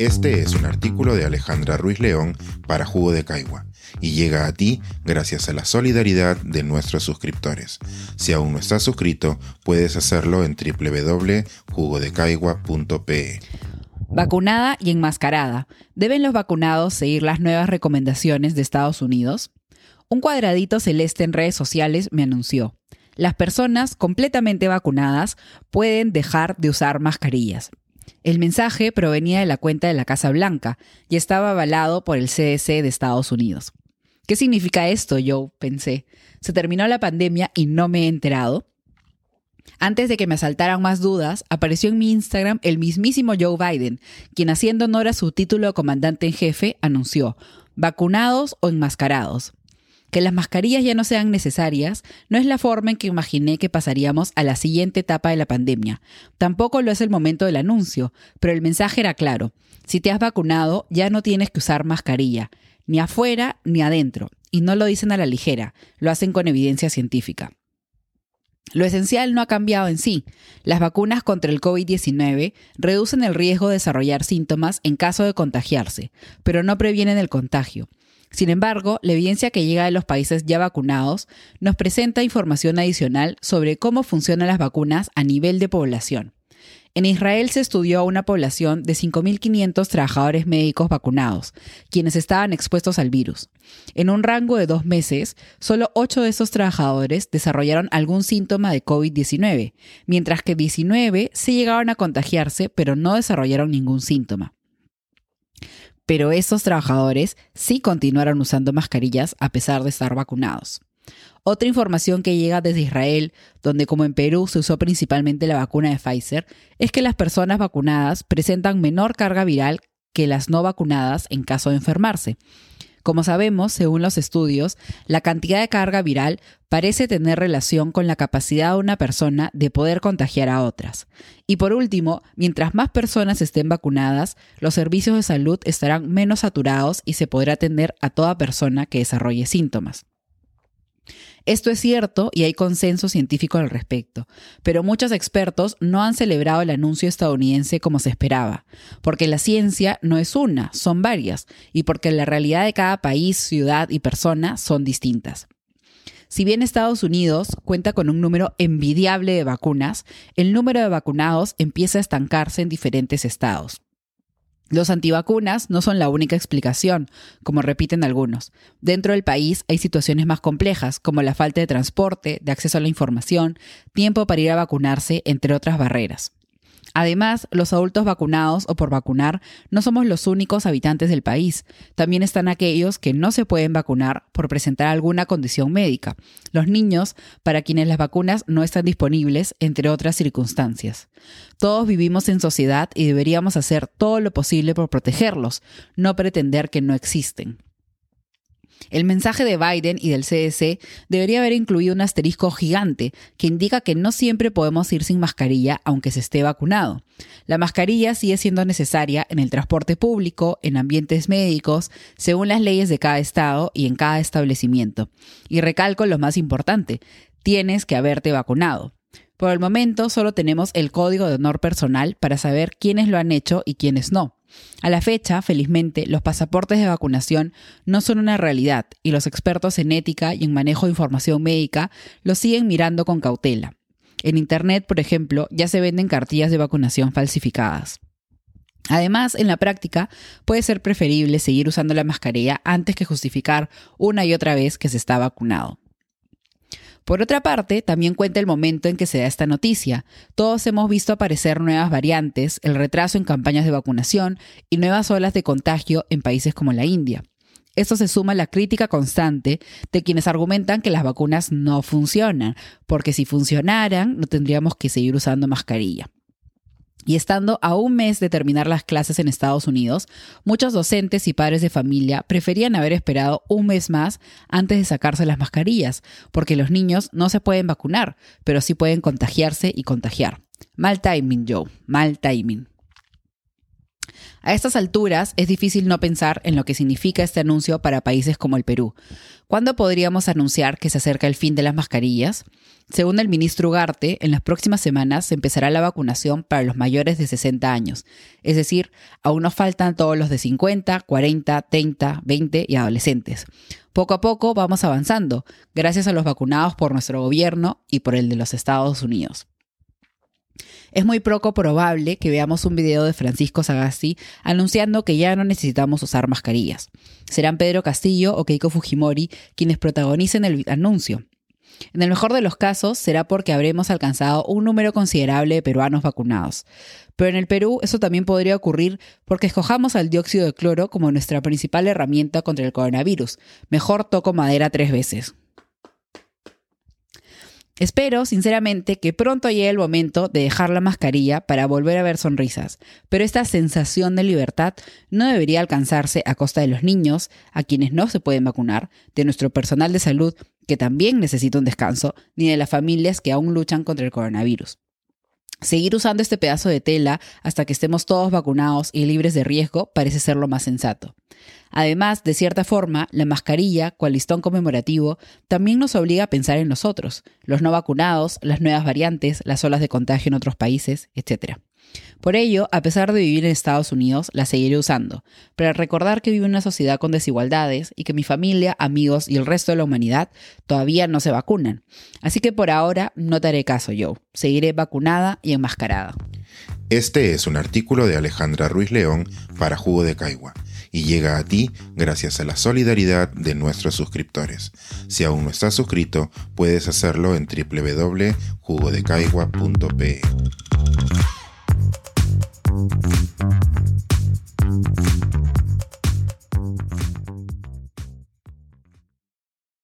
Este es un artículo de Alejandra Ruiz León para Jugo de Caigua y llega a ti gracias a la solidaridad de nuestros suscriptores. Si aún no estás suscrito, puedes hacerlo en www.jugodecaigua.pe. Vacunada y enmascarada. ¿Deben los vacunados seguir las nuevas recomendaciones de Estados Unidos? Un cuadradito celeste en redes sociales me anunció. Las personas completamente vacunadas pueden dejar de usar mascarillas. El mensaje provenía de la cuenta de la Casa Blanca y estaba avalado por el CDC de Estados Unidos. ¿Qué significa esto? Yo pensé. ¿Se terminó la pandemia y no me he enterado? Antes de que me asaltaran más dudas, apareció en mi Instagram el mismísimo Joe Biden, quien haciendo honor a su título de comandante en jefe anunció, vacunados o enmascarados. Que las mascarillas ya no sean necesarias no es la forma en que imaginé que pasaríamos a la siguiente etapa de la pandemia. Tampoco lo es el momento del anuncio, pero el mensaje era claro. Si te has vacunado, ya no tienes que usar mascarilla, ni afuera ni adentro. Y no lo dicen a la ligera, lo hacen con evidencia científica. Lo esencial no ha cambiado en sí. Las vacunas contra el COVID-19 reducen el riesgo de desarrollar síntomas en caso de contagiarse, pero no previenen el contagio. Sin embargo, la evidencia que llega de los países ya vacunados nos presenta información adicional sobre cómo funcionan las vacunas a nivel de población. En Israel se estudió a una población de 5.500 trabajadores médicos vacunados, quienes estaban expuestos al virus. En un rango de dos meses, solo 8 de esos trabajadores desarrollaron algún síntoma de COVID-19, mientras que 19 se llegaron a contagiarse pero no desarrollaron ningún síntoma pero esos trabajadores sí continuaron usando mascarillas a pesar de estar vacunados. Otra información que llega desde Israel, donde como en Perú se usó principalmente la vacuna de Pfizer, es que las personas vacunadas presentan menor carga viral que las no vacunadas en caso de enfermarse. Como sabemos, según los estudios, la cantidad de carga viral parece tener relación con la capacidad de una persona de poder contagiar a otras. Y por último, mientras más personas estén vacunadas, los servicios de salud estarán menos saturados y se podrá atender a toda persona que desarrolle síntomas. Esto es cierto y hay consenso científico al respecto, pero muchos expertos no han celebrado el anuncio estadounidense como se esperaba, porque la ciencia no es una, son varias, y porque la realidad de cada país, ciudad y persona son distintas. Si bien Estados Unidos cuenta con un número envidiable de vacunas, el número de vacunados empieza a estancarse en diferentes estados. Los antivacunas no son la única explicación, como repiten algunos. Dentro del país hay situaciones más complejas, como la falta de transporte, de acceso a la información, tiempo para ir a vacunarse, entre otras barreras. Además, los adultos vacunados o por vacunar no somos los únicos habitantes del país. También están aquellos que no se pueden vacunar por presentar alguna condición médica. Los niños, para quienes las vacunas no están disponibles, entre otras circunstancias. Todos vivimos en sociedad y deberíamos hacer todo lo posible por protegerlos, no pretender que no existen. El mensaje de Biden y del CDC debería haber incluido un asterisco gigante que indica que no siempre podemos ir sin mascarilla aunque se esté vacunado. La mascarilla sigue siendo necesaria en el transporte público, en ambientes médicos, según las leyes de cada estado y en cada establecimiento. Y recalco lo más importante, tienes que haberte vacunado. Por el momento solo tenemos el código de honor personal para saber quiénes lo han hecho y quiénes no. A la fecha, felizmente, los pasaportes de vacunación no son una realidad y los expertos en ética y en manejo de información médica los siguen mirando con cautela. En Internet, por ejemplo, ya se venden cartillas de vacunación falsificadas. Además, en la práctica, puede ser preferible seguir usando la mascarilla antes que justificar una y otra vez que se está vacunado. Por otra parte, también cuenta el momento en que se da esta noticia. Todos hemos visto aparecer nuevas variantes, el retraso en campañas de vacunación y nuevas olas de contagio en países como la India. Esto se suma a la crítica constante de quienes argumentan que las vacunas no funcionan, porque si funcionaran no tendríamos que seguir usando mascarilla. Y estando a un mes de terminar las clases en Estados Unidos, muchos docentes y padres de familia preferían haber esperado un mes más antes de sacarse las mascarillas, porque los niños no se pueden vacunar, pero sí pueden contagiarse y contagiar. Mal timing, Joe, mal timing. A estas alturas es difícil no pensar en lo que significa este anuncio para países como el Perú. ¿Cuándo podríamos anunciar que se acerca el fin de las mascarillas? Según el ministro Ugarte, en las próximas semanas se empezará la vacunación para los mayores de 60 años, es decir, aún nos faltan todos los de 50, 40, 30, 20 y adolescentes. Poco a poco vamos avanzando, gracias a los vacunados por nuestro gobierno y por el de los Estados Unidos. Es muy poco probable que veamos un video de Francisco Sagasti anunciando que ya no necesitamos usar mascarillas. Serán Pedro Castillo o Keiko Fujimori quienes protagonicen el anuncio. En el mejor de los casos será porque habremos alcanzado un número considerable de peruanos vacunados. Pero en el Perú eso también podría ocurrir porque escojamos al dióxido de cloro como nuestra principal herramienta contra el coronavirus. Mejor toco madera tres veces. Espero, sinceramente, que pronto llegue el momento de dejar la mascarilla para volver a ver sonrisas, pero esta sensación de libertad no debería alcanzarse a costa de los niños, a quienes no se pueden vacunar, de nuestro personal de salud, que también necesita un descanso, ni de las familias que aún luchan contra el coronavirus. Seguir usando este pedazo de tela hasta que estemos todos vacunados y libres de riesgo parece ser lo más sensato. Además, de cierta forma, la mascarilla, cual listón conmemorativo, también nos obliga a pensar en nosotros, los no vacunados, las nuevas variantes, las olas de contagio en otros países, etc. Por ello, a pesar de vivir en Estados Unidos, la seguiré usando, para recordar que vivo en una sociedad con desigualdades y que mi familia, amigos y el resto de la humanidad todavía no se vacunan. Así que por ahora no te haré caso yo, seguiré vacunada y enmascarada. Este es un artículo de Alejandra Ruiz León para Jugo de Caigua y llega a ti gracias a la solidaridad de nuestros suscriptores. Si aún no estás suscrito, puedes hacerlo en www.jugodecaigua.pe.